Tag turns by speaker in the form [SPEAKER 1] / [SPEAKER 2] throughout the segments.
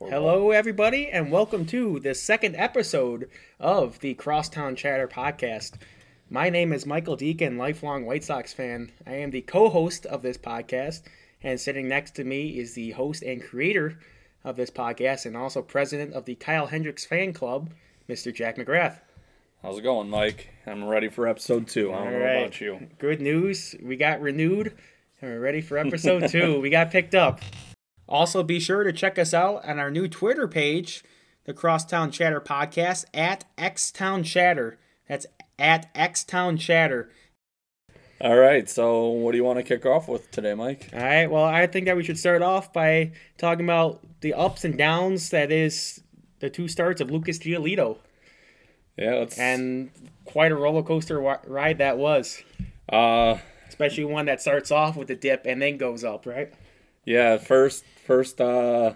[SPEAKER 1] Hello, everybody, and welcome to the second episode of the Crosstown Chatter podcast. My name is Michael Deacon, lifelong White Sox fan. I am the co host of this podcast, and sitting next to me is the host and creator of this podcast, and also president of the Kyle Hendricks fan club, Mr. Jack McGrath.
[SPEAKER 2] How's it going, Mike? I'm ready for episode two. I don't
[SPEAKER 1] All
[SPEAKER 2] know
[SPEAKER 1] right.
[SPEAKER 2] about you.
[SPEAKER 1] Good news. We got renewed and we're ready for episode two. We got picked up. Also, be sure to check us out on our new Twitter page, the Crosstown Chatter Podcast, at Xtown Chatter. That's at Xtown Chatter.
[SPEAKER 2] All right, so what do you want to kick off with today, Mike?
[SPEAKER 1] All right. Well, I think that we should start off by talking about the ups and downs that is the two starts of Lucas Giolito.
[SPEAKER 2] Yeah, let's.
[SPEAKER 1] And quite a roller coaster ride that was,
[SPEAKER 2] uh,
[SPEAKER 1] especially one that starts off with a dip and then goes up, right?
[SPEAKER 2] Yeah, first, first, uh,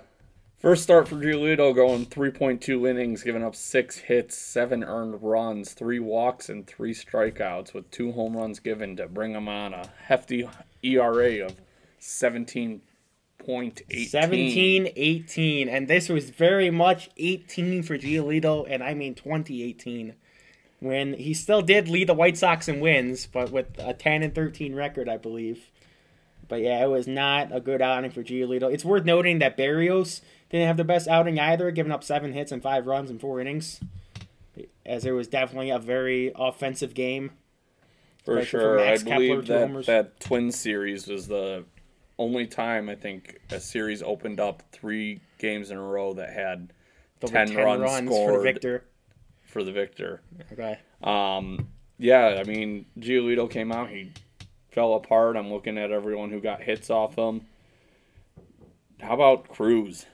[SPEAKER 2] first start for Giolito going 3.2 innings, giving up six hits, seven earned runs, three walks, and three strikeouts, with two home runs given to bring him on a hefty ERA of 17.18.
[SPEAKER 1] 17 18 and this was very much 18 for Giolito and I mean 2018 when he still did lead the White Sox in wins but with a 10 and 13 record I believe but yeah it was not a good outing for Giolito it's worth noting that Berrios didn't have the best outing either giving up 7 hits and 5 runs in 4 innings as it was definitely a very offensive game
[SPEAKER 2] For sure. I
[SPEAKER 1] Kepler,
[SPEAKER 2] believe that
[SPEAKER 1] homers.
[SPEAKER 2] that twin series was the only time I think a series opened up three games in a row that had
[SPEAKER 1] the
[SPEAKER 2] 10 runs scored
[SPEAKER 1] for the victor
[SPEAKER 2] for the victor.
[SPEAKER 1] okay
[SPEAKER 2] Um, yeah, I mean, Giolito came out, he fell apart. I'm looking at everyone who got hits off him. How about Cruz?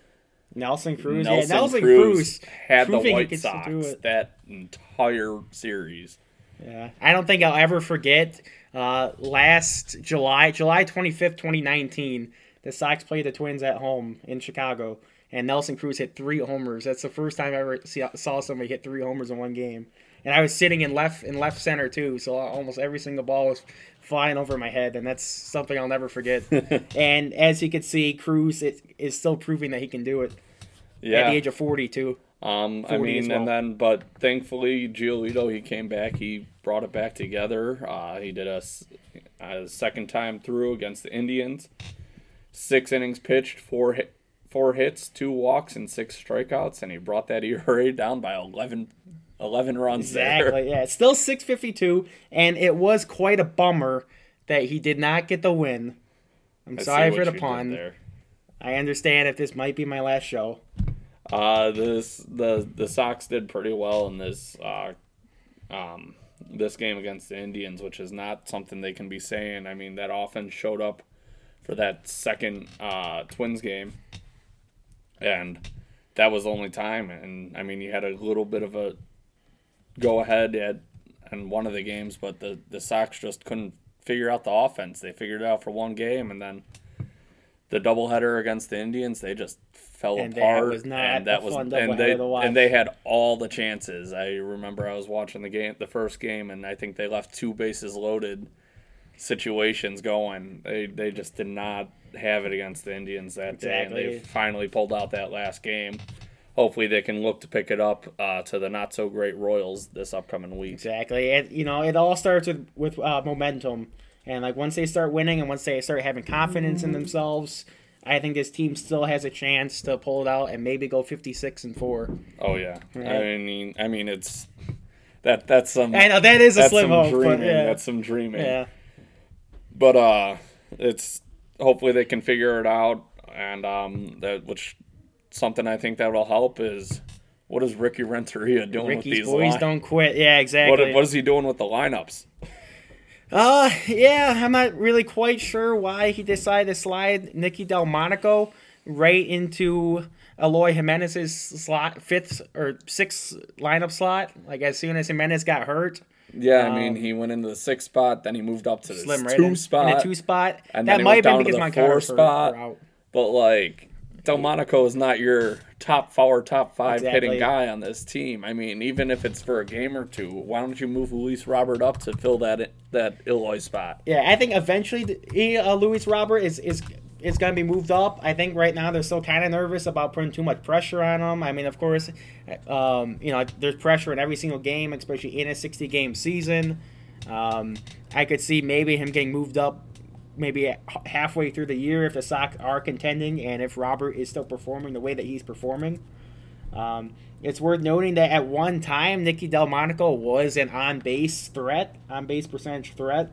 [SPEAKER 1] Nelson Cruz
[SPEAKER 2] Nelson,
[SPEAKER 1] yeah Nelson
[SPEAKER 2] Cruz,
[SPEAKER 1] Cruz
[SPEAKER 2] had the White
[SPEAKER 1] can still do
[SPEAKER 2] Sox that entire series.
[SPEAKER 1] Yeah, I don't think I'll ever forget. Uh, last July, July twenty fifth, twenty nineteen, the Sox played the Twins at home in Chicago, and Nelson Cruz hit three homers. That's the first time I ever see, saw somebody hit three homers in one game. And I was sitting in left in left center too, so almost every single ball was flying over my head, and that's something I'll never forget. and as you can see, Cruz is, is still proving that he can do it at the age of forty too.
[SPEAKER 2] Um, I
[SPEAKER 1] 40 as
[SPEAKER 2] mean,
[SPEAKER 1] well.
[SPEAKER 2] and then, but thankfully, Giolito he came back. He brought it back together. Uh, he did a second time through against the Indians. Six innings pitched, four hit, four hits, two walks, and six strikeouts, and he brought that ERA down by 11, 11 runs. there.
[SPEAKER 1] Exactly. Yeah, it's still 652, and it was quite a bummer that he did not get the win. I'm
[SPEAKER 2] I
[SPEAKER 1] sorry for the pun.
[SPEAKER 2] there.
[SPEAKER 1] I understand if this might be my last show.
[SPEAKER 2] Uh, this the the Sox did pretty well in this uh, um, this game against the Indians, which is not something they can be saying. I mean, that offense showed up for that second uh, Twins game, and that was the only time. And I mean, you had a little bit of a go ahead at in one of the games, but the the Sox just couldn't figure out the offense. They figured it out for one game, and then the doubleheader against the Indians, they just fell
[SPEAKER 1] And
[SPEAKER 2] apart.
[SPEAKER 1] was not
[SPEAKER 2] and that
[SPEAKER 1] a
[SPEAKER 2] was and they and they had all the chances. I remember I was watching the game, the first game, and I think they left two bases loaded situations going. They they just did not have it against the Indians that day, and they finally pulled out that last game. Hopefully, they can look to pick it up uh, to the not so great Royals this upcoming week.
[SPEAKER 1] Exactly. And, you know, it all starts with, with uh, momentum. And, like, once they start winning and once they start having confidence in themselves, I think this team still has a chance to pull it out and maybe go 56 and 4.
[SPEAKER 2] Oh yeah,
[SPEAKER 1] Right.
[SPEAKER 2] I mean, I mean, it's that that's some
[SPEAKER 1] I know that is a
[SPEAKER 2] that's
[SPEAKER 1] slim
[SPEAKER 2] some
[SPEAKER 1] hope,
[SPEAKER 2] dreaming.
[SPEAKER 1] but yeah.
[SPEAKER 2] That's some dreaming.
[SPEAKER 1] yeah.
[SPEAKER 2] But uh, it's hopefully they can figure it out, and um, that which something I think that will help is what is Ricky Renteria doing with
[SPEAKER 1] Ricky's
[SPEAKER 2] these
[SPEAKER 1] boys
[SPEAKER 2] line-
[SPEAKER 1] don't quit. Yeah, exactly.
[SPEAKER 2] What, what is he doing with the lineups?
[SPEAKER 1] Uh, yeah, I'm not really quite sure why he decided to slide Nicky Delmonico right into Eloy Jimenez's slot, fifth or sixth lineup slot. Like as soon as Jimenez got hurt,
[SPEAKER 2] Yeah, I mean,
[SPEAKER 1] Um,
[SPEAKER 2] he went into the sixth spot, then he moved up to the
[SPEAKER 1] right
[SPEAKER 2] two spot,
[SPEAKER 1] in the two spot.
[SPEAKER 2] and
[SPEAKER 1] that
[SPEAKER 2] then he
[SPEAKER 1] might have been because Moncada
[SPEAKER 2] four spot.
[SPEAKER 1] out.
[SPEAKER 2] But like Delmonico is not your top four, top five
[SPEAKER 1] Exactly.
[SPEAKER 2] hitting guy on this team. I mean, even if it's for a game or two, why don't you move Luis Robert up to fill that that Eloy spot?
[SPEAKER 1] Yeah, I think eventually the, uh, Luis Robert is is is going to be moved up. I think right now they're still kind of nervous about putting too much pressure on him. I mean, of course, um, you know, there's pressure in every single game, especially in a 60 game season. Um, I could see maybe him getting moved up maybe halfway through the year if the Sox are contending and if Robert is still performing the way that he's performing. Um, it's worth noting that at one time, Nicky Delmonico was an on base threat, on base percentage threat,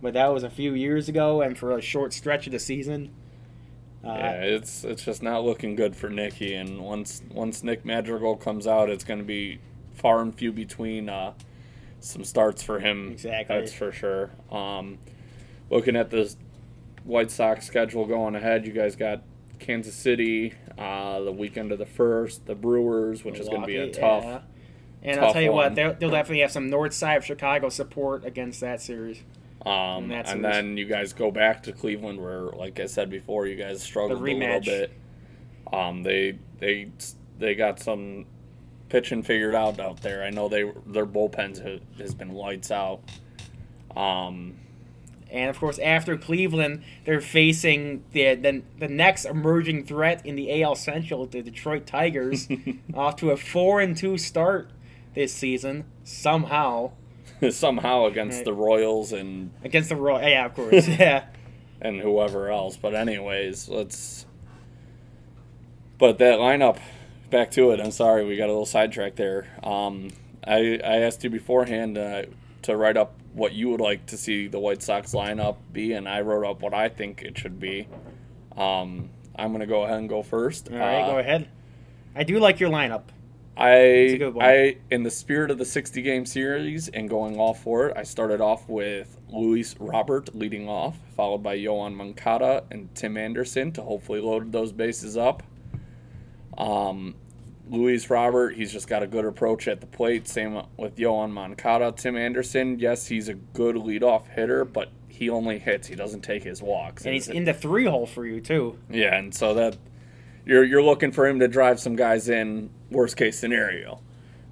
[SPEAKER 1] but that was a few years ago and for a short stretch of the season.
[SPEAKER 2] Uh, yeah, it's it's just not looking good for Nicky. And once once Nick Madrigal comes out, it's going to be far and few between uh, some starts for him.
[SPEAKER 1] Exactly,
[SPEAKER 2] that's for sure. Um, looking at the White Sox schedule going ahead, you guys got Kansas City uh, the weekend of the first, the Brewers, which Milwaukee, is going to be a tough. Yeah.
[SPEAKER 1] And tough I'll tell you one. what, they'll, they'll, definitely have some north side of Chicago support against that series.
[SPEAKER 2] Um, that series. and then you guys go back to Cleveland, where, like I said before, you guys struggled a little bit. Um, they they they got some pitching figured out out there. I know they their bullpens has been lights out. Um,
[SPEAKER 1] and of course, after Cleveland, they're facing the the, the next emerging threat in the AL Central, the Detroit Tigers, off to a four and two start this season somehow.
[SPEAKER 2] somehow against right. the Royals and
[SPEAKER 1] against the Royals, yeah, of course, yeah,
[SPEAKER 2] and whoever else. But anyways, let's. But that lineup, back to it. I'm sorry, we got a little sidetracked there. Um, I I asked you beforehand uh, to write up what you would like to see the White Sox lineup be, and I wrote up what I think it should be. Um, I'm going to go ahead and go first.
[SPEAKER 1] All right, uh, go ahead. I do like your lineup.
[SPEAKER 2] I I in the spirit of the 60 game series and going all for it, I started off with Luis Robert leading off, followed by Yoan Moncada and Tim Anderson to hopefully load those bases up. Um, Luis Robert, he's just got a good approach at the plate. Same with Yoan Moncada. Tim Anderson, yes, he's a good leadoff hitter, but he only hits. He doesn't take his walks.
[SPEAKER 1] And he's in the three hole for you too.
[SPEAKER 2] Yeah, and so that you're you're looking for him to drive some guys in. Worst case scenario.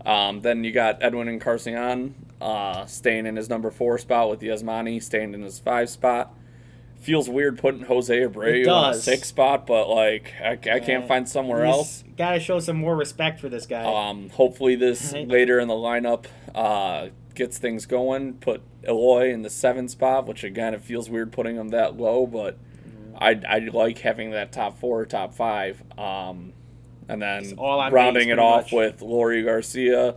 [SPEAKER 2] Um, then you got Edwin Encarnacion uh, staying in his number four spot with Yasmani staying in his five spot feels weird putting Jose Abreu on a six spot, but like I, I can't find somewhere else.
[SPEAKER 1] Got to show some more respect for this guy.
[SPEAKER 2] Um, hopefully this later in the lineup uh, gets things going. Put Eloy in the seven spot, which again it feels weird putting him that low, but mm-hmm. I I like having that top four, top five. Um, and then rounding base, it off much. with Leury Garcia,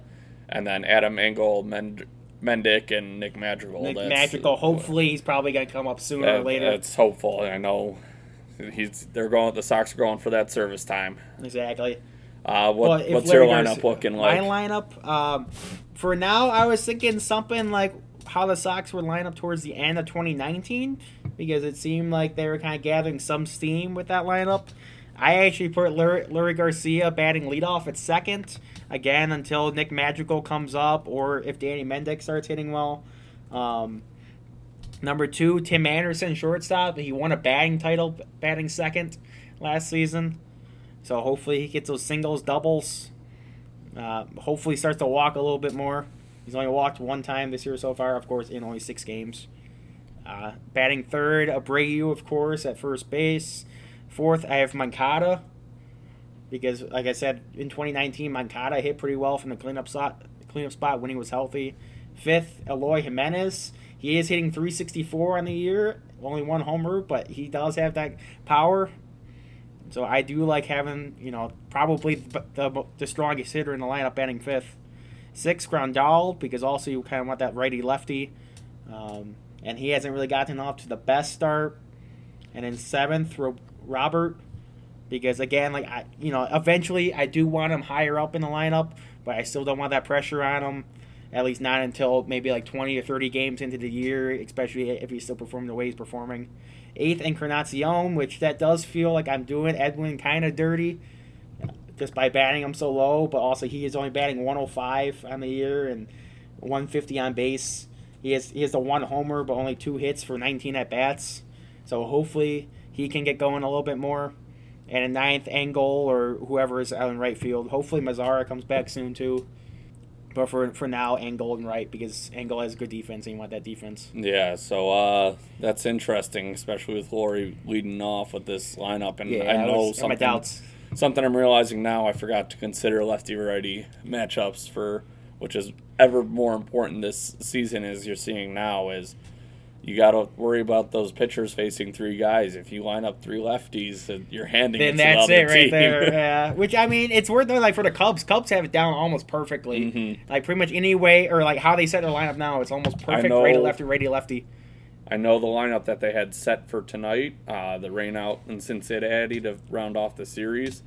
[SPEAKER 2] and then Adam Engel, Mend- Mendick and Nick Madrigal.
[SPEAKER 1] Nick that's, Madrigal. Hopefully, he's probably going to come up sooner that, or later.
[SPEAKER 2] It's hopeful. I know he's. They're going. The Sox are going for that service time.
[SPEAKER 1] Exactly.
[SPEAKER 2] Uh, what, what's your lineup looking like?
[SPEAKER 1] My lineup, um, for now, I was thinking something like how the Sox would line up towards the end of 2019 because it seemed like they were kind of gathering some steam with that lineup. I actually put Leury Garcia batting leadoff at second again until Nick Madrigal comes up or if Danny Mendick starts hitting well. Um, number two, Tim Anderson, shortstop. He won a batting title, batting second last season. So hopefully he gets those singles, doubles. Uh, hopefully starts to walk a little bit more. He's only walked one time this year so far, of course, in only six games. Uh, batting third, Abreu, of course, at first base. Fourth, I have Moncada because, like I said, in 2019, Moncada hit pretty well from the cleanup spot, cleanup spot when he was healthy. Fifth, Eloy Jimenez. He is hitting 364 on the year, only one homer, but he does have that power. So I do like having, you know, probably the, the strongest hitter in the lineup batting fifth. Six, Grandal, because also you kind of want that righty lefty. Um, and he hasn't really gotten off to the best start. And then seventh, Robert because again, like I, you know, eventually I do want him higher up in the lineup, but I still don't want that pressure on him. At least not until maybe like 20 or 30 games into the year, especially if he's still performing the way he's performing. Eighth Encarnacion, which that does feel like I'm doing Edwin kind of dirty, just by batting him so low. But also he is only batting 105 on the year and 150 on base. He has he has the one homer, but only two hits for 19 at bats. So hopefully he can get going a little bit more. And a ninth Engel or whoever is out in right field. Hopefully Mazara comes back soon too. But for for now, Engel and right because Engel has good defense and you want that defense.
[SPEAKER 2] Yeah, so uh, that's interesting, especially with Leury leading off with this lineup. And
[SPEAKER 1] Yeah,
[SPEAKER 2] I know
[SPEAKER 1] was, my
[SPEAKER 2] something,
[SPEAKER 1] doubts.
[SPEAKER 2] something I'm realizing now. I forgot to consider lefty righty matchups for, which is ever more important this season as you're seeing now is. You got to worry about those pitchers facing three guys. If you line up three lefties, you're handing
[SPEAKER 1] Then
[SPEAKER 2] it to
[SPEAKER 1] that's it right
[SPEAKER 2] team.
[SPEAKER 1] there. Yeah. Which I mean, it's worth it. Like for the Cubs, Cubs have it down almost perfectly.
[SPEAKER 2] Mhm.
[SPEAKER 1] Like pretty much any way or like how they set their lineup now, it's almost perfect.
[SPEAKER 2] know-
[SPEAKER 1] Righty lefty, righty lefty.
[SPEAKER 2] I know the lineup that they had set for tonight, uh, the rain out in Cincinnati to round off the series.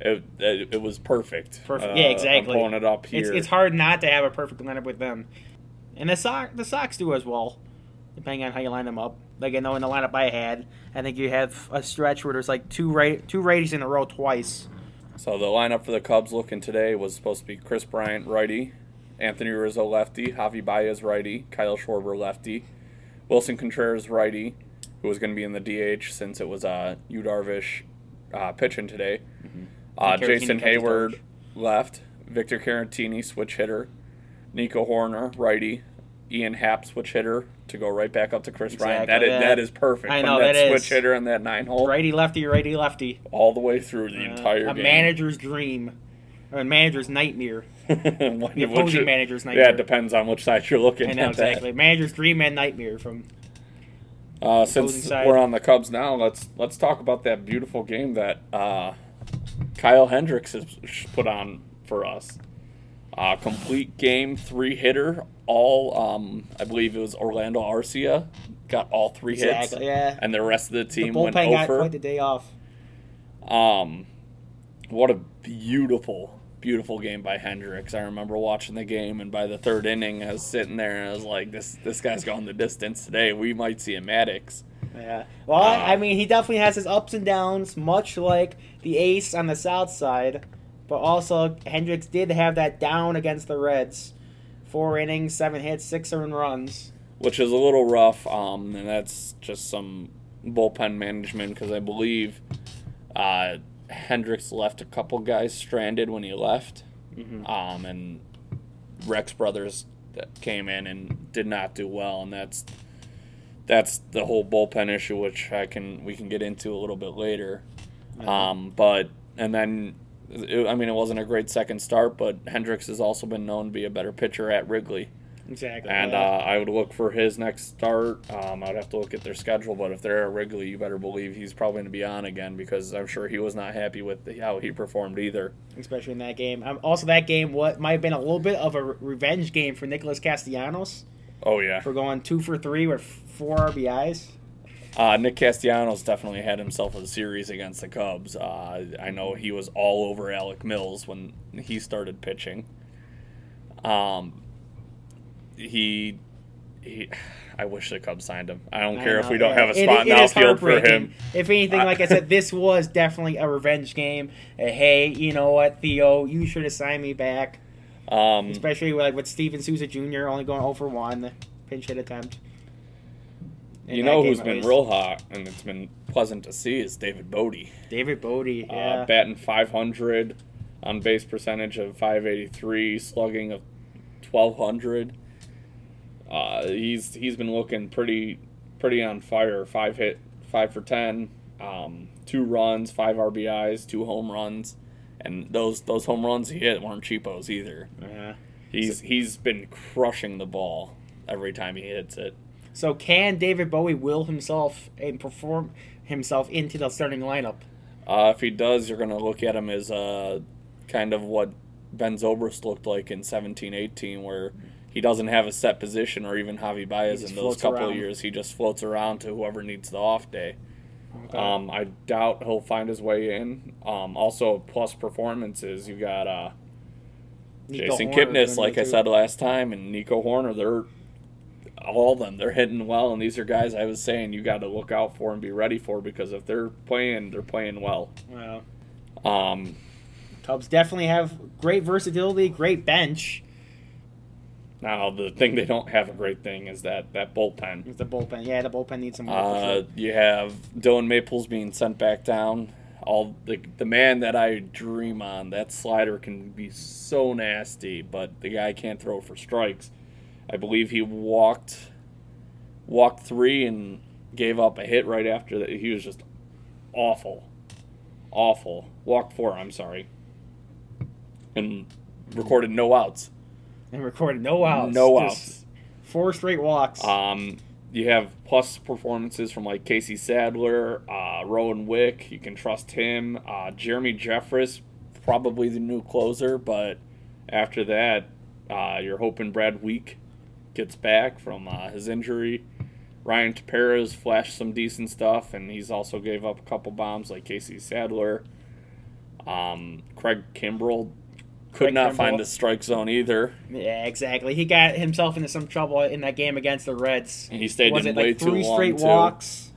[SPEAKER 2] It, it, it was perfect.
[SPEAKER 1] Perfect.
[SPEAKER 2] Uh,
[SPEAKER 1] yeah, exactly.
[SPEAKER 2] I'm pulling it up here.
[SPEAKER 1] It's it's hard not to have a perfect lineup with them, and the Sox the Sox do as well, depending on how you line them up. Like I know in the lineup I had, I think you have a stretch where there's like two right two righties in a row twice.
[SPEAKER 2] So the lineup for the Cubs looking today was supposed to be Kris Bryant righty, Anthony Rizzo lefty, Javi Baez righty, Kyle Schwarber lefty, Willson Contreras righty, who was going to be in the DH since it was uh, Yu Darvish uh, pitching today. Uh, Jason
[SPEAKER 1] Heyward
[SPEAKER 2] left, Victor Caratini switch hitter, Nico Hoerner righty, Ian Happ switch hitter to go right back up to Kris Bryant. That
[SPEAKER 1] Exactly,
[SPEAKER 2] is
[SPEAKER 1] yeah.
[SPEAKER 2] that is perfect.
[SPEAKER 1] I know,
[SPEAKER 2] that,
[SPEAKER 1] that
[SPEAKER 2] switch
[SPEAKER 1] is.
[SPEAKER 2] hitter in that nine hole
[SPEAKER 1] Righty lefty, righty lefty.
[SPEAKER 2] all the way through the
[SPEAKER 1] Uh,
[SPEAKER 2] entire
[SPEAKER 1] a
[SPEAKER 2] game.
[SPEAKER 1] manager's dream, or a manager's nightmare.
[SPEAKER 2] the
[SPEAKER 1] opposing manager's
[SPEAKER 2] Yeah,
[SPEAKER 1] nightmare.
[SPEAKER 2] it depends on which side you're looking
[SPEAKER 1] I know
[SPEAKER 2] at. that.
[SPEAKER 1] exactly. Manager's dream and nightmare from
[SPEAKER 2] Uh, since
[SPEAKER 1] side.
[SPEAKER 2] we're on the Cubs now, let's let's talk about that beautiful game that uh, Kyle Hendricks has put on for us. Uh, complete game, three hitter, all um, I believe it was Orlando Arcia got all three hits,
[SPEAKER 1] exactly. Yeah.
[SPEAKER 2] and the rest of the
[SPEAKER 1] The
[SPEAKER 2] team went
[SPEAKER 1] bullpen got
[SPEAKER 2] over.
[SPEAKER 1] quite the day off.
[SPEAKER 2] Um, what a beautiful, beautiful game by Hendricks. I remember watching the game, and by the third inning, I was sitting there and I was like, "This this guy's going the distance today. We might see a Maddux."
[SPEAKER 1] Yeah. Well,
[SPEAKER 2] Uh,
[SPEAKER 1] I mean, he definitely has his ups and downs, much like the ace on the south side. But also, Hendricks did have that down against the Reds. Four innings, seven hits, six earned runs.
[SPEAKER 2] which is a little rough. Um, and that's just some bullpen management because I believe uh, Hendricks left a couple guys stranded when he left,
[SPEAKER 1] Mhm.
[SPEAKER 2] um, and Rex Brothers that came in and did not do well, and that's that's the whole bullpen issue, which I can we can get into a little bit later. Um, but and then. It, I mean, it wasn't a great second start, but Hendricks has also been known to be a better pitcher at Wrigley.
[SPEAKER 1] Exactly.
[SPEAKER 2] And uh, I would look for his next start. Um, I'd have to look at their schedule, but if they're at Wrigley, you better believe he's probably going to be on again because I'm sure he was not happy with the, how he performed either.
[SPEAKER 1] especially in that game. Um, also, that game what might have been a little bit of a re- revenge game for Nicholas Castellanos
[SPEAKER 2] Oh yeah,
[SPEAKER 1] for going two for three with four RBIs.
[SPEAKER 2] Uh, Nick Castellanos definitely had himself a series against the Cubs. Uh, I know he was all over Alec Mills when he started pitching. Um, he, he, I wish the Cubs signed him. I don't
[SPEAKER 1] I
[SPEAKER 2] care if we don't
[SPEAKER 1] yeah.
[SPEAKER 2] have a spot
[SPEAKER 1] it
[SPEAKER 2] in outfield for him.
[SPEAKER 1] If anything, like I said, this was definitely a revenge game. Uh, hey, you know what, Theo, you should have signed me back.
[SPEAKER 2] Um,
[SPEAKER 1] Especially with, like with Steven Souza Jr. only going 0 for one pinch hit attempt.
[SPEAKER 2] You know who's been real hot and it's been pleasant to see is David Bote.
[SPEAKER 1] David Bote.
[SPEAKER 2] Uh,
[SPEAKER 1] Yeah.
[SPEAKER 2] batting 500, on base percentage of 583, slugging of 1200. Uh, he's he's been looking pretty pretty on fire. Five hit, five for ten, um, two runs, five RBIs, two home runs, and those those home runs he hit weren't cheapos either.
[SPEAKER 1] yeah.
[SPEAKER 2] He's he's been crushing the ball every time he hits it.
[SPEAKER 1] So can David Bote will himself and perform himself into the starting lineup?
[SPEAKER 2] Uh, if he does, you're going to look at him as uh, kind of what Ben Zobrist looked like in 17 18, where he doesn't have a set position, or even Javi Baez in those couple
[SPEAKER 1] around.
[SPEAKER 2] of years. He just floats around to whoever needs the off day.
[SPEAKER 1] Okay.
[SPEAKER 2] Um, I doubt he'll find his way in. Um, also, plus performances, you got uh, Jason Kipnis, like I said last time, and Nico Hoerner. They're all of them. They're hitting well, and these are guys I was saying you got to look out for and be ready for because if they're playing, they're playing well.
[SPEAKER 1] Wow.
[SPEAKER 2] Um,
[SPEAKER 1] Cubs definitely have great versatility, great bench.
[SPEAKER 2] now the thing they don't have a great thing is that that bullpen.
[SPEAKER 1] It's the bullpen. Yeah, the bullpen needs some
[SPEAKER 2] Uh,
[SPEAKER 1] sure.
[SPEAKER 2] you have Dillon Maples being sent back down. all the the man that I dream on. That slider can be so nasty, but the guy can't throw for strikes. I believe he walked walked three and gave up a hit right after that. He was just awful, awful. Walked four. I'm sorry, and recorded no outs.
[SPEAKER 1] And recorded no outs.
[SPEAKER 2] No
[SPEAKER 1] Just
[SPEAKER 2] outs.
[SPEAKER 1] Four straight walks.
[SPEAKER 2] Um, you have plus performances from like Casey Sadler, uh, Rowan Wick. You can trust him. Uh, Jeremy Jeffress, probably the new closer, but after that, uh, you're hoping Brad Wieck gets back from uh, his injury. Ryan Taperas flashed some decent stuff, and he's also gave up a couple bombs like Casey Sadler. Um, Craig Kimbrel could
[SPEAKER 1] Craig
[SPEAKER 2] not find the strike zone either.
[SPEAKER 1] yeah, exactly. He got himself into some trouble in that game against the Reds.
[SPEAKER 2] And he stayed
[SPEAKER 1] Was
[SPEAKER 2] in
[SPEAKER 1] it
[SPEAKER 2] way
[SPEAKER 1] like
[SPEAKER 2] too
[SPEAKER 1] three
[SPEAKER 2] long
[SPEAKER 1] straight
[SPEAKER 2] too.
[SPEAKER 1] walks?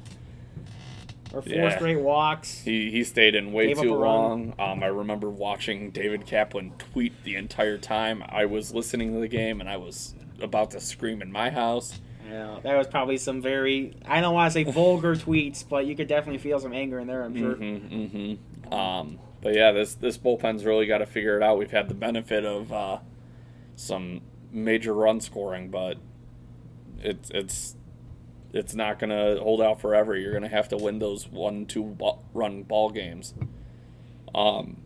[SPEAKER 1] Or four
[SPEAKER 2] Yeah.
[SPEAKER 1] straight walks?
[SPEAKER 2] He, he stayed in way
[SPEAKER 1] Gave
[SPEAKER 2] too long. Um, I remember watching David Kaplan tweet the entire time. I was listening to the game and I was about to scream in my house.
[SPEAKER 1] Yeah, that was probably some very I don't want to say vulgar tweets, but you could definitely feel some anger in there. I'm sure.
[SPEAKER 2] Mm-hmm, mm-hmm. Um, but yeah, this this bullpen's really got to figure it out. We've had the benefit of uh, some major run scoring, but it's it's it's not gonna hold out forever. You're gonna have to win those one two ball, run ball games. Um,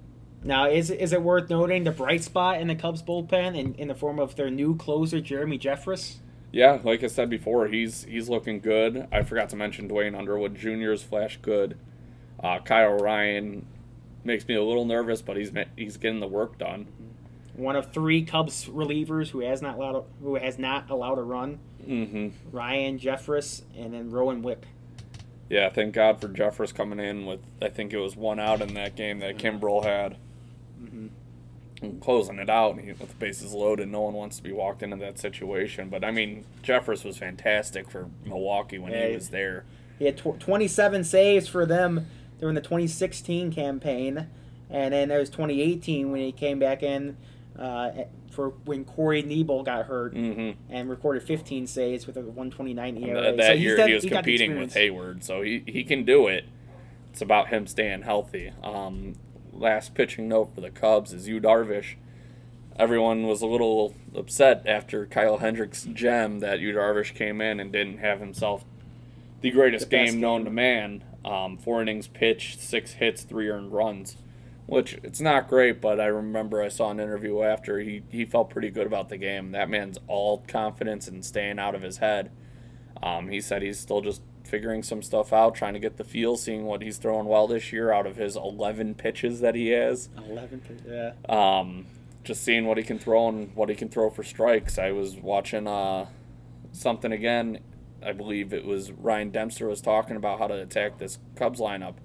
[SPEAKER 1] Now, is is it worth noting the bright spot in the Cubs bullpen in, in the form of their new closer Jeremy Jeffress?
[SPEAKER 2] Yeah, like I said before, he's he's looking good. I forgot to mention Duane Underwood Jr.'s flash good. Uh, Kyle Ryan makes me a little nervous, but he's he's getting the work done.
[SPEAKER 1] One of three Cubs relievers who has not allowed who has not allowed a run.
[SPEAKER 2] hmm
[SPEAKER 1] Ryan Jeffress and then Rowan Wick.
[SPEAKER 2] Yeah, thank God for Jeffress coming in with I think it was one out in that game that Kimbrel had. And closing it out and he, with the bases loaded, no one wants to be walked into that situation. But I mean, Jeffress was fantastic for Milwaukee when
[SPEAKER 1] Yeah.
[SPEAKER 2] he was there.
[SPEAKER 1] He had tw- 27 saves for them during the 2016 campaign, and then there was 2018 when he came back in uh, for when Corey Knebel got hurt
[SPEAKER 2] hmm
[SPEAKER 1] and recorded 15 saves with a 129 ERA.
[SPEAKER 2] That, that
[SPEAKER 1] So
[SPEAKER 2] year
[SPEAKER 1] done-
[SPEAKER 2] he was
[SPEAKER 1] the
[SPEAKER 2] competing with. Hayward, so he, he can do it. It's about him staying healthy. Um, last pitching note for the Cubs is Yu Darvish. Everyone was a little upset after Kyle Hendricks' gem that Yu Darvish came in and didn't have himself the greatest
[SPEAKER 1] The best
[SPEAKER 2] game known
[SPEAKER 1] game.
[SPEAKER 2] to man. Um, four innings pitched, six hits, three earned runs, which it's not great. But I remember I saw an interview after he he felt pretty good about the game. That man's all confidence and staying out of his head. Um, he said he's still just figuring some stuff out, trying to get the feel, seeing what he's throwing well this year out of his 11 pitches that he has.
[SPEAKER 1] 11, pitches, yeah.
[SPEAKER 2] Um, just seeing what he can throw and what he can throw for strikes. I was watching uh, something again. I believe it was Ryan Dempster was talking about how to attack this Cubs lineup.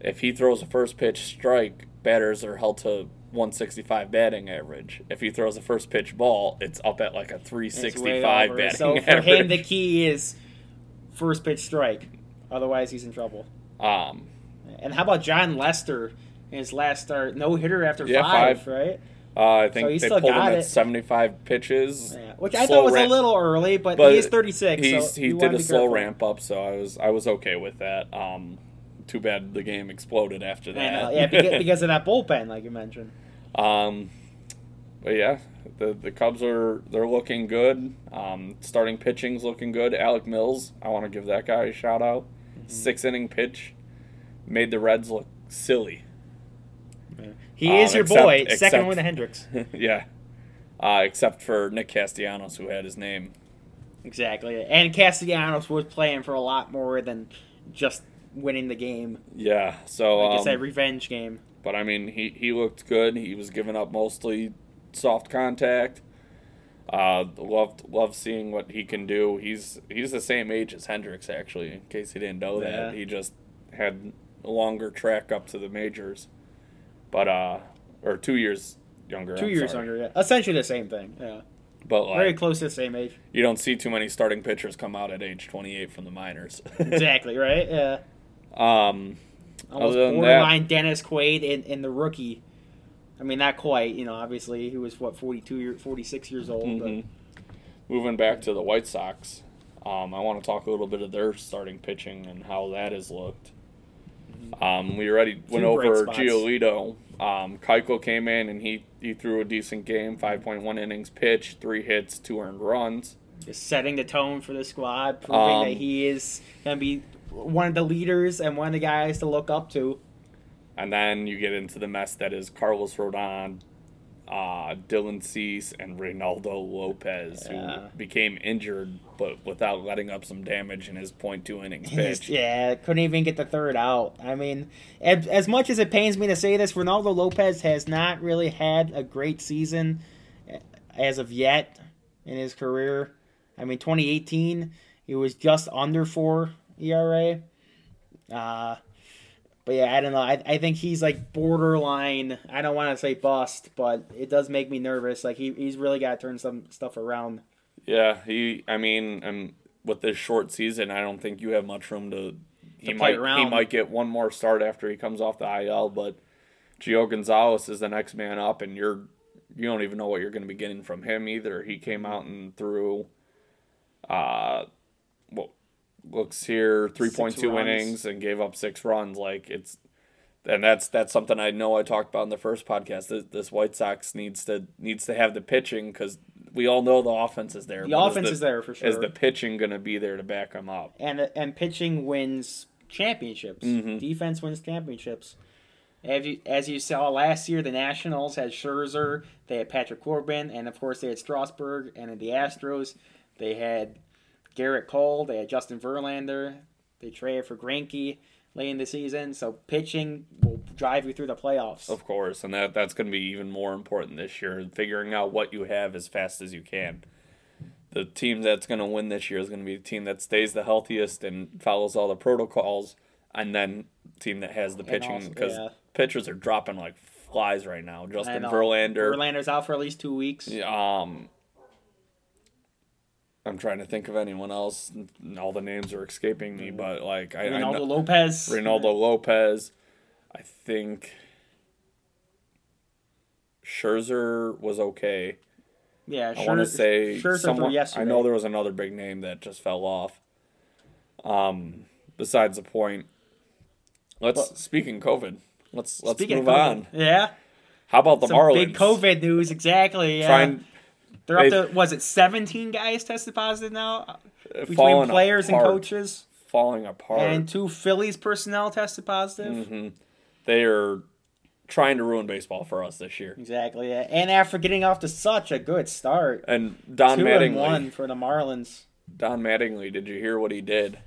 [SPEAKER 2] If he throws a first pitch strike, batters are held to 165 batting average. If he throws a first pitch ball, it's up at like a 365
[SPEAKER 1] over.
[SPEAKER 2] batting
[SPEAKER 1] So for
[SPEAKER 2] average.
[SPEAKER 1] him, the key is first pitch strike. Otherwise, he's in trouble.
[SPEAKER 2] um,
[SPEAKER 1] And how about Jon Lester in his last start? No hitter after
[SPEAKER 2] Yeah,
[SPEAKER 1] five,
[SPEAKER 2] five.
[SPEAKER 1] right?
[SPEAKER 2] Uh, I think
[SPEAKER 1] So he
[SPEAKER 2] they pulled him
[SPEAKER 1] got
[SPEAKER 2] at 75 pitches.
[SPEAKER 1] Yeah. Which I thought was
[SPEAKER 2] ramp-
[SPEAKER 1] a little early, but,
[SPEAKER 2] But
[SPEAKER 1] he is 36.
[SPEAKER 2] He's,
[SPEAKER 1] so
[SPEAKER 2] he did a slow
[SPEAKER 1] careful.
[SPEAKER 2] ramp up, so I was I was okay with that. Um, too bad the game exploded after that.
[SPEAKER 1] yeah, because, because of that bullpen, like you mentioned.
[SPEAKER 2] um, but yeah, the the Cubs are they're looking good. Um, starting pitching's looking good. Alec Mills, I want to give that guy a shout out.
[SPEAKER 1] Mm-hmm.
[SPEAKER 2] Six inning pitch made the Reds look silly.
[SPEAKER 1] He
[SPEAKER 2] Um,
[SPEAKER 1] is your
[SPEAKER 2] except-
[SPEAKER 1] boy,
[SPEAKER 2] except-
[SPEAKER 1] second with the Hendricks.
[SPEAKER 2] yeah, uh, except for Nick Castellanos, who had his name
[SPEAKER 1] Exactly. And Castellanos was playing for a lot more than just winning the game.
[SPEAKER 2] Yeah, so
[SPEAKER 1] Like
[SPEAKER 2] um,
[SPEAKER 1] I said, revenge game.
[SPEAKER 2] but I mean, he he looked good. He was giving up mostly soft contact. Uh, loved loved seeing what he can do. He's he's the same age as Hendricks, actually. In case you didn't know
[SPEAKER 1] Yeah.
[SPEAKER 2] that, he just had a longer track up to the majors, but uh, or two years younger.
[SPEAKER 1] Two
[SPEAKER 2] I'm
[SPEAKER 1] years
[SPEAKER 2] sorry.
[SPEAKER 1] younger, yeah. Essentially the same thing. Yeah.
[SPEAKER 2] But
[SPEAKER 1] Very close to the same age.
[SPEAKER 2] you don't see too many starting pitchers come out at age 28 from the minors.
[SPEAKER 1] Exactly, right? Yeah.
[SPEAKER 2] um,
[SPEAKER 1] Almost borderline Dennis Quaid in, in the rookie. I mean, not quite, you know, obviously he was, what, 42, year, 46 years old.
[SPEAKER 2] Mhm. Moving back to the White Sox, um, I want to talk a little bit of their starting pitching and how that has looked. Um, we already went
[SPEAKER 1] Two
[SPEAKER 2] over. Giolito. Um, Keuchel came in and he, he threw a decent game, 5.1 innings pitched, three hits, two earned runs.
[SPEAKER 1] Just setting the tone for the squad, proving
[SPEAKER 2] Um,
[SPEAKER 1] that he is going to be one of the leaders and one of the guys to look up to.
[SPEAKER 2] And then you get into the mess that is Carlos Rodon, uh, Dylan Cease, and Reynaldo Lopez,
[SPEAKER 1] Yeah.
[SPEAKER 2] who became injured but without letting up some damage in his .2 innings
[SPEAKER 1] He's-
[SPEAKER 2] pitch.
[SPEAKER 1] yeah, couldn't even get the third out. I mean, as, as much as it pains me to say this, Ronaldo Lopez has not really had a great season as of yet in his career. I mean, 2018, he was just under four ERA. Uh, but yeah, I don't know. I, I think he's like borderline. I don't want to say bust, but it does make me nervous. Like he, he's really got to turn some stuff around.
[SPEAKER 2] Yeah, he. I mean, and with this short season, I don't think you have much room to. He
[SPEAKER 1] To
[SPEAKER 2] might. He might get one more start after he comes off the IL, but Gio Gonzalez is the next man up, and you're you don't even know what you're going to be getting from him either. He came out and threw, uh, what looks here three point two
[SPEAKER 1] runs.
[SPEAKER 2] innings and gave up six runs. Like it's. And that's that's something I know I talked about in the first podcast. This, this White Sox needs to needs to have the pitching because we all know the offense is there.
[SPEAKER 1] The offense is there for sure.
[SPEAKER 2] is the pitching going to be there to back them up?
[SPEAKER 1] and and pitching wins championships.
[SPEAKER 2] Mhm.
[SPEAKER 1] Defense wins championships. As you, as you saw last year, the Nationals had Scherzer, they had Patrick Corbin, and of course they had Strasburg. And in the Astros, they had Gerrit Cole, they had Justin Verlander, they traded for Greinke late in the season. So pitching will drive you through the playoffs.
[SPEAKER 2] Of course, and that that's going to be even more important this year. Figuring out what you have as fast as you can. The team that's going to win this year is going to be the team that stays the healthiest and follows all the protocols, and then team that has the pitching because
[SPEAKER 1] yeah.
[SPEAKER 2] pitchers are dropping like flies right now. Justin. Verlander,
[SPEAKER 1] Verlander's out for at least two weeks.
[SPEAKER 2] Um, I'm trying to think of anyone else. All the names are escaping me, but like I, I
[SPEAKER 1] Ronaldo
[SPEAKER 2] know,
[SPEAKER 1] Lopez.
[SPEAKER 2] Reynaldo Lopez. I think Scherzer was okay.
[SPEAKER 1] Yeah,
[SPEAKER 2] I want to say
[SPEAKER 1] Scherzer
[SPEAKER 2] someone.
[SPEAKER 1] yesterday.
[SPEAKER 2] I know there was another big name that just fell off. Um, besides the point. Let's
[SPEAKER 1] Well-
[SPEAKER 2] speaking COVID. Let's let's move on.
[SPEAKER 1] Yeah.
[SPEAKER 2] How about the
[SPEAKER 1] Some
[SPEAKER 2] Marlins?
[SPEAKER 1] big COVID news, exactly. Yeah.
[SPEAKER 2] Trying
[SPEAKER 1] They're up to was it 17 guys tested positive now between
[SPEAKER 2] falling
[SPEAKER 1] players and coaches,
[SPEAKER 2] falling apart.
[SPEAKER 1] and two Phillies personnel tested positive.
[SPEAKER 2] Mm-hmm. they are trying to ruin baseball for us this year.
[SPEAKER 1] Exactly. Yeah. And after getting off to such a good start,
[SPEAKER 2] And Don
[SPEAKER 1] two and one
[SPEAKER 2] Mattingly,
[SPEAKER 1] for the Marlins.
[SPEAKER 2] Don Mattingly, did you hear what he did?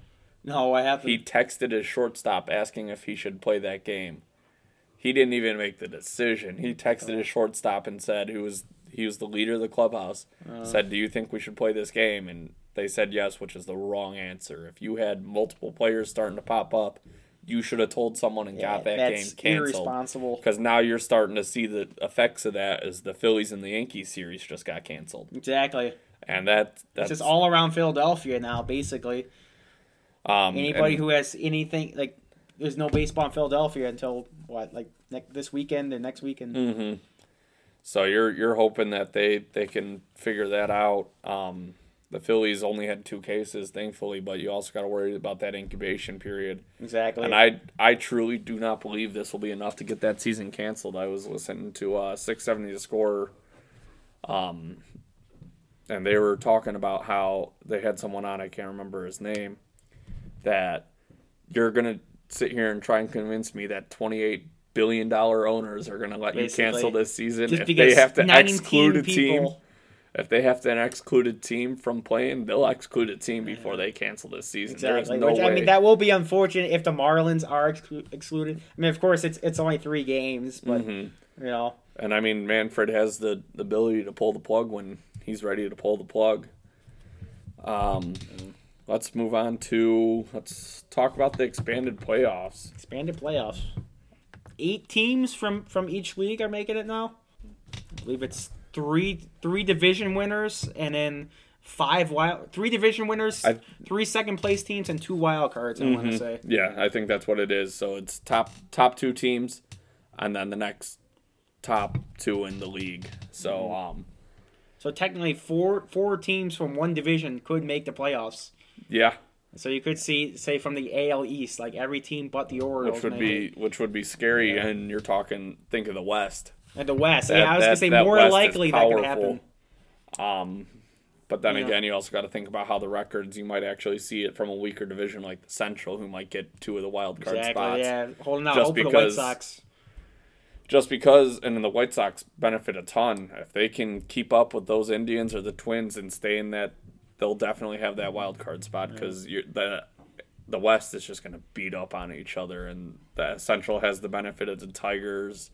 [SPEAKER 1] No, I have
[SPEAKER 2] He texted his shortstop asking if he should play that game. He didn't even make the decision. He texted his shortstop and said, "Who was he was the leader of the clubhouse?" Said, "Do you think we should play this game?" And they said yes, which is the wrong answer. If you had multiple players starting to pop up, you should have told someone and got that
[SPEAKER 1] that's
[SPEAKER 2] game canceled.
[SPEAKER 1] irresponsible.
[SPEAKER 2] Because now you're starting to see the effects of that as the Phillies and the Yankees series just got canceled,
[SPEAKER 1] Exactly.
[SPEAKER 2] and that
[SPEAKER 1] It's
[SPEAKER 2] that's
[SPEAKER 1] just all around Philadelphia now, basically.
[SPEAKER 2] um,
[SPEAKER 1] Anybody
[SPEAKER 2] and-
[SPEAKER 1] who has anything like, there's no baseball in Philadelphia until what, like ne- this weekend and next weekend.
[SPEAKER 2] hmm So you're you're hoping that they they can figure that out. Um, the Phillies only had two cases, thankfully, but you also got to worry about that incubation period.
[SPEAKER 1] Exactly.
[SPEAKER 2] And I I truly do not believe this will be enough to get that season canceled. I was listening to uh, 670 the score, um, and they were talking about how they had someone on I can't remember his name, that you're gonna sit here and try and convince me that 28 billion dollar owners are gonna let
[SPEAKER 1] Basically.
[SPEAKER 2] you cancel this season
[SPEAKER 1] just
[SPEAKER 2] if they have to exclude a team.
[SPEAKER 1] people,
[SPEAKER 2] If they have to exclude a team from playing, they'll exclude a team before they cancel this season.
[SPEAKER 1] Exactly.
[SPEAKER 2] There's no
[SPEAKER 1] Which,
[SPEAKER 2] way.
[SPEAKER 1] I mean, that will be unfortunate if the Marlins are exclu- excluded. I mean, of course, it's it's only three games, but
[SPEAKER 2] Mhm.
[SPEAKER 1] you know,
[SPEAKER 2] And I mean, Manfred has the, the ability to pull the plug when he's ready to pull the plug. Um, let's move on to let's talk about the expanded playoffs.
[SPEAKER 1] expanded playoffs. Eight teams from from each league are making it now. I believe it's three three division winners and then five wild three division winners,
[SPEAKER 2] I-
[SPEAKER 1] three second place teams, and two wild cards. I want to say.
[SPEAKER 2] Yeah, I think that's what it is. So it's top top two teams, and then the next top two in the league. So um,
[SPEAKER 1] So technically, four four teams from one division could make the playoffs.
[SPEAKER 2] yeah,
[SPEAKER 1] So you could see, say, from the AL East, like every team but the Orioles,
[SPEAKER 2] which would
[SPEAKER 1] make
[SPEAKER 2] be which would be scary.
[SPEAKER 1] Yeah.
[SPEAKER 2] And you're talking, think of the West.
[SPEAKER 1] and the West.
[SPEAKER 2] That-
[SPEAKER 1] yeah, I was gonna say more
[SPEAKER 2] West
[SPEAKER 1] likely that could happen.
[SPEAKER 2] Um, but then
[SPEAKER 1] Yeah.
[SPEAKER 2] again, you also got to think about how the records. You might actually see it from a weaker division like the Central, who might get two of the wild card
[SPEAKER 1] Exactly.
[SPEAKER 2] spots.
[SPEAKER 1] Yeah, holding out
[SPEAKER 2] Just
[SPEAKER 1] hope for the White
[SPEAKER 2] because-
[SPEAKER 1] Sox.
[SPEAKER 2] Just because, and then the White Sox benefit a ton if they can keep up with those Indians or the Twins and stay in that. They'll definitely have that wild card spot because the the West is just going to beat up on each other, and the Central has the benefit of the Tigers,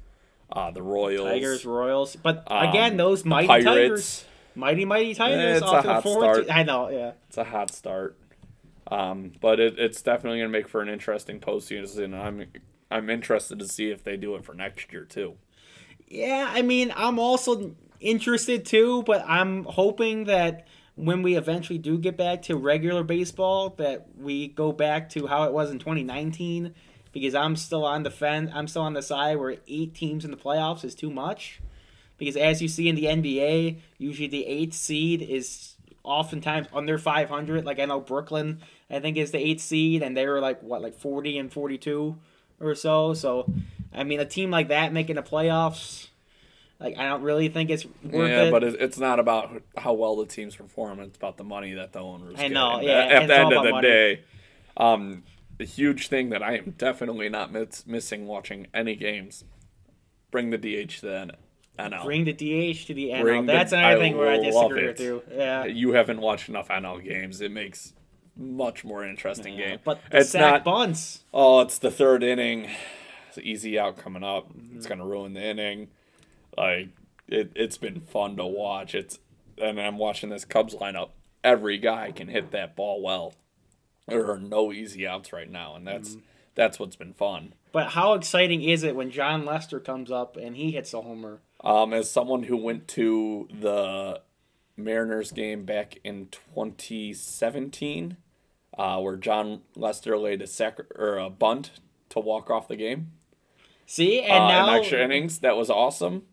[SPEAKER 2] uh, the Royals,
[SPEAKER 1] Tigers, Royals, but
[SPEAKER 2] um,
[SPEAKER 1] again, those
[SPEAKER 2] the
[SPEAKER 1] mighty
[SPEAKER 2] Pirates.
[SPEAKER 1] Tigers, mighty mighty Tigers,
[SPEAKER 2] it's a hot start.
[SPEAKER 1] I know, yeah.
[SPEAKER 2] it's a hot start. Um, but it, it's definitely going to make for an interesting postseason. I'm I'm interested to see if they do it for next year too.
[SPEAKER 1] Yeah, I mean, I'm also interested too, but I'm hoping that when we eventually do get back to regular baseball, that we go back to how it was in 2019. Because I'm still on the fence. I'm still on the side where eight teams in the playoffs is too much. Because as you see in the NBA, usually the eighth seed is oftentimes under 500. Like I know Brooklyn, I think is the eighth seed, and they were like what, like 40 and 42 or so. So, I mean, a team like that making the playoffs, like I don't really think it's worth
[SPEAKER 2] yeah,
[SPEAKER 1] it.
[SPEAKER 2] but it's not about how well the teams perform. It's about the money that the owners.
[SPEAKER 1] I know, yeah,
[SPEAKER 2] At the end of the
[SPEAKER 1] money.
[SPEAKER 2] day, um, the huge thing that I am definitely not miss, missing watching any games. Bring the DH to the NL.
[SPEAKER 1] Bring the DH to the NL.
[SPEAKER 2] Bring the-
[SPEAKER 1] That's another
[SPEAKER 2] I
[SPEAKER 1] thing where I disagree
[SPEAKER 2] it.
[SPEAKER 1] with you. Yeah.
[SPEAKER 2] you haven't watched enough NL games. It makes much more interesting game.
[SPEAKER 1] But the
[SPEAKER 2] it's not.
[SPEAKER 1] bunts.
[SPEAKER 2] Oh, it's the third inning. It's an easy out coming up.
[SPEAKER 1] Mm-hmm.
[SPEAKER 2] It's gonna ruin the inning. Like it, it's been fun to watch. It's and I'm watching this Cubs lineup. Every guy can hit that ball well. There are no easy outs right now, and that's
[SPEAKER 1] Mm-hmm.
[SPEAKER 2] that's what's been fun.
[SPEAKER 1] But how exciting is it when Jon Lester comes up and he hits a homer?
[SPEAKER 2] Um, as someone who went to the Mariners game back in 2017, uh, where Jon Lester laid a sac or a bunt to walk off the game,
[SPEAKER 1] See, and
[SPEAKER 2] uh,
[SPEAKER 1] now
[SPEAKER 2] in extra innings, that was awesome.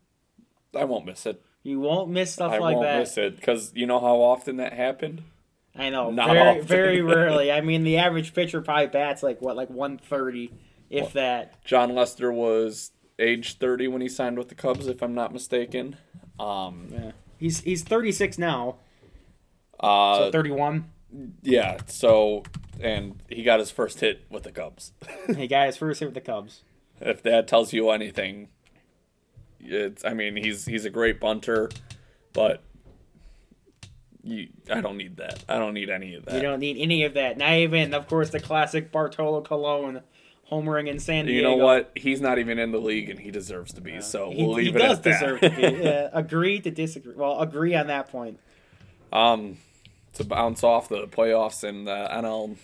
[SPEAKER 2] I won't miss it.
[SPEAKER 1] you won't miss stuff like that?
[SPEAKER 2] I
[SPEAKER 1] like
[SPEAKER 2] won't
[SPEAKER 1] that.
[SPEAKER 2] miss it because you know how often that happened.
[SPEAKER 1] I know,
[SPEAKER 2] Not
[SPEAKER 1] very
[SPEAKER 2] often.
[SPEAKER 1] very rarely. I mean, the average pitcher probably bats like what, like one thirty, if
[SPEAKER 2] What?
[SPEAKER 1] that.
[SPEAKER 2] Jon Lester was age 30 when he signed with the Cubs, if I'm not mistaken. Um,
[SPEAKER 1] Yeah. He's he's thirty six now,
[SPEAKER 2] uh,
[SPEAKER 1] so thirty one.
[SPEAKER 2] yeah. So, and he got his first hit with the Cubs.
[SPEAKER 1] he got his first hit with the Cubs.
[SPEAKER 2] if that tells you anything, it's. I mean, he's he's a great bunter, but you, I don't need that. I don't need any of that.
[SPEAKER 1] You don't need any of that. Not even, of course, the classic Bartolo Colon homering in San Diego.
[SPEAKER 2] You know what? He's not even in the league, and he deserves to be. so
[SPEAKER 1] He,
[SPEAKER 2] we'll
[SPEAKER 1] he
[SPEAKER 2] leave it
[SPEAKER 1] does
[SPEAKER 2] at that.
[SPEAKER 1] deserve to be. Yeah, agree to disagree. Well, agree on that point.
[SPEAKER 2] Um, to bounce off the playoffs and the NL,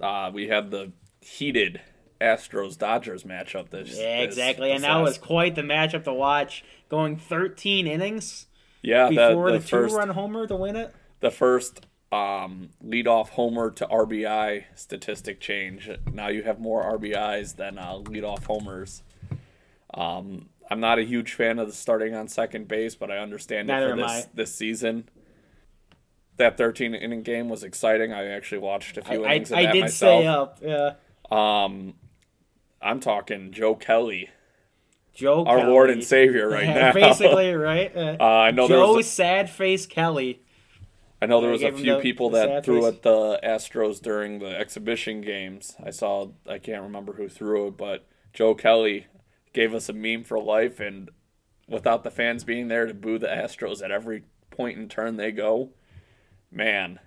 [SPEAKER 2] uh, we had the heated Astros Dodgers matchup. This
[SPEAKER 1] Yeah,
[SPEAKER 2] this-
[SPEAKER 1] exactly.
[SPEAKER 2] this
[SPEAKER 1] and that was quite the matchup to watch. Going 13 innings
[SPEAKER 2] yeah
[SPEAKER 1] before
[SPEAKER 2] the
[SPEAKER 1] the,
[SPEAKER 2] first
[SPEAKER 1] two-run homer to win it.
[SPEAKER 2] the first um leadoff homer to RBI statistic change. Now you have more RBIs than uh, leadoff homers. Um, I'm not a huge fan of the starting on second base, but I understand
[SPEAKER 1] Neither
[SPEAKER 2] it for this
[SPEAKER 1] I.
[SPEAKER 2] this season. That 13 inning game was exciting. I actually watched a few
[SPEAKER 1] I,
[SPEAKER 2] innings of
[SPEAKER 1] I
[SPEAKER 2] that
[SPEAKER 1] did
[SPEAKER 2] myself.
[SPEAKER 1] stay up. Yeah.
[SPEAKER 2] Um, I'm talking Joe Kelly,
[SPEAKER 1] Joe Kelly.
[SPEAKER 2] our
[SPEAKER 1] Kelly.
[SPEAKER 2] Lord and Savior right
[SPEAKER 1] Yeah,
[SPEAKER 2] now.
[SPEAKER 1] Basically, right? Uh,
[SPEAKER 2] uh, I know there
[SPEAKER 1] Joe
[SPEAKER 2] was
[SPEAKER 1] Sad Face Kelly.
[SPEAKER 2] I know there was a few
[SPEAKER 1] the-
[SPEAKER 2] people
[SPEAKER 1] the
[SPEAKER 2] that threw
[SPEAKER 1] face.
[SPEAKER 2] at the Astros during the exhibition games. I saw I can't remember who threw it, but Joe Kelly gave us a meme for life and without the fans being there to boo the Astros at every point and turn they go. Man,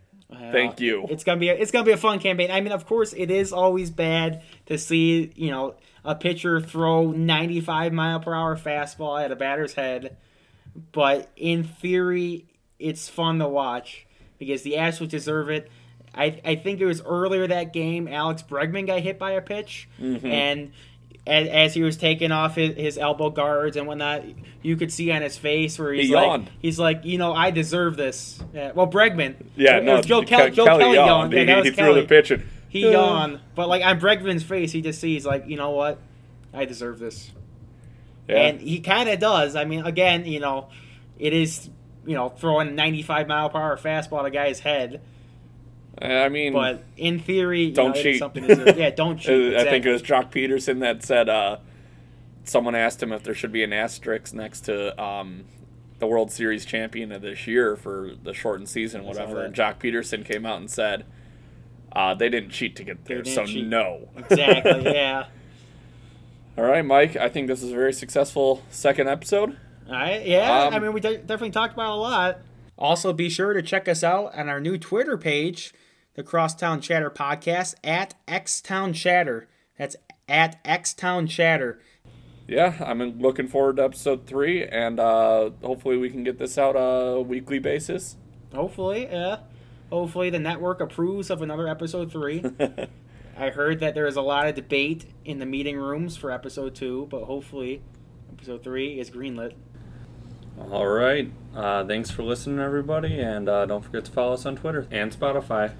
[SPEAKER 2] Thank you.
[SPEAKER 1] It's gonna be a, it's gonna be a fun campaign. I mean, of course, it is always bad to see you know a pitcher throw 95 mile per hour fastball at a batter's head, but in theory, it's fun to watch because the Astros deserve it. I I think it was earlier that game. Alex Bregman got hit by a pitch,
[SPEAKER 2] Mm-hmm.
[SPEAKER 1] and as, as he was taking off his, his elbow guards and whatnot, you could see on his face where he's
[SPEAKER 2] He
[SPEAKER 1] like,
[SPEAKER 2] yawned.
[SPEAKER 1] he's like, you know, I deserve this. Yeah, well, Bregman.
[SPEAKER 2] yeah,
[SPEAKER 1] It
[SPEAKER 2] no,
[SPEAKER 1] was Joe,
[SPEAKER 2] Ke-
[SPEAKER 1] Kel- Joe Kelly, yawned. Yeah,
[SPEAKER 2] He,
[SPEAKER 1] that was
[SPEAKER 2] he threw
[SPEAKER 1] Kelly.
[SPEAKER 2] the pitch and
[SPEAKER 1] He yawned, but like on Bregman's face, he just sees like, you know what, I deserve this,
[SPEAKER 2] Yeah.
[SPEAKER 1] and he kind of does. I mean, again, you know, it is, you know, throwing 95 mile per hour fastball at a guy's head.
[SPEAKER 2] I mean,
[SPEAKER 1] But in theory,
[SPEAKER 2] Don't
[SPEAKER 1] know,
[SPEAKER 2] cheat.
[SPEAKER 1] something to- yeah, don't cheat.
[SPEAKER 2] I think it was Joc Pederson that said uh, someone asked him if there should be an asterisk next to um, the World Series champion of this year for the shortened season, whatever.
[SPEAKER 1] that.
[SPEAKER 2] And Joc Pederson came out and said uh, they didn't cheat to get there, so
[SPEAKER 1] cheat.
[SPEAKER 2] no.
[SPEAKER 1] exactly. Yeah.
[SPEAKER 2] All right, Mike. I think this is a very successful second episode.
[SPEAKER 1] All right. Yeah.
[SPEAKER 2] Um,
[SPEAKER 1] I mean, we de- definitely talked about a lot. Also, be sure to check us out on our new Twitter page, the Crosstown Chatter Podcast at Xtown Chatter. That's at Xtown Chatter.
[SPEAKER 2] Yeah, I'm looking forward to episode three, and uh, hopefully we can get this out a weekly basis.
[SPEAKER 1] Hopefully, yeah. Hopefully, the network approves of another episode three. I heard that there is a lot of debate in the meeting rooms for episode two, but hopefully, episode three is greenlit.
[SPEAKER 2] All right. Uh, thanks for listening, everybody, and uh, don't forget to follow us on Twitter and Spotify.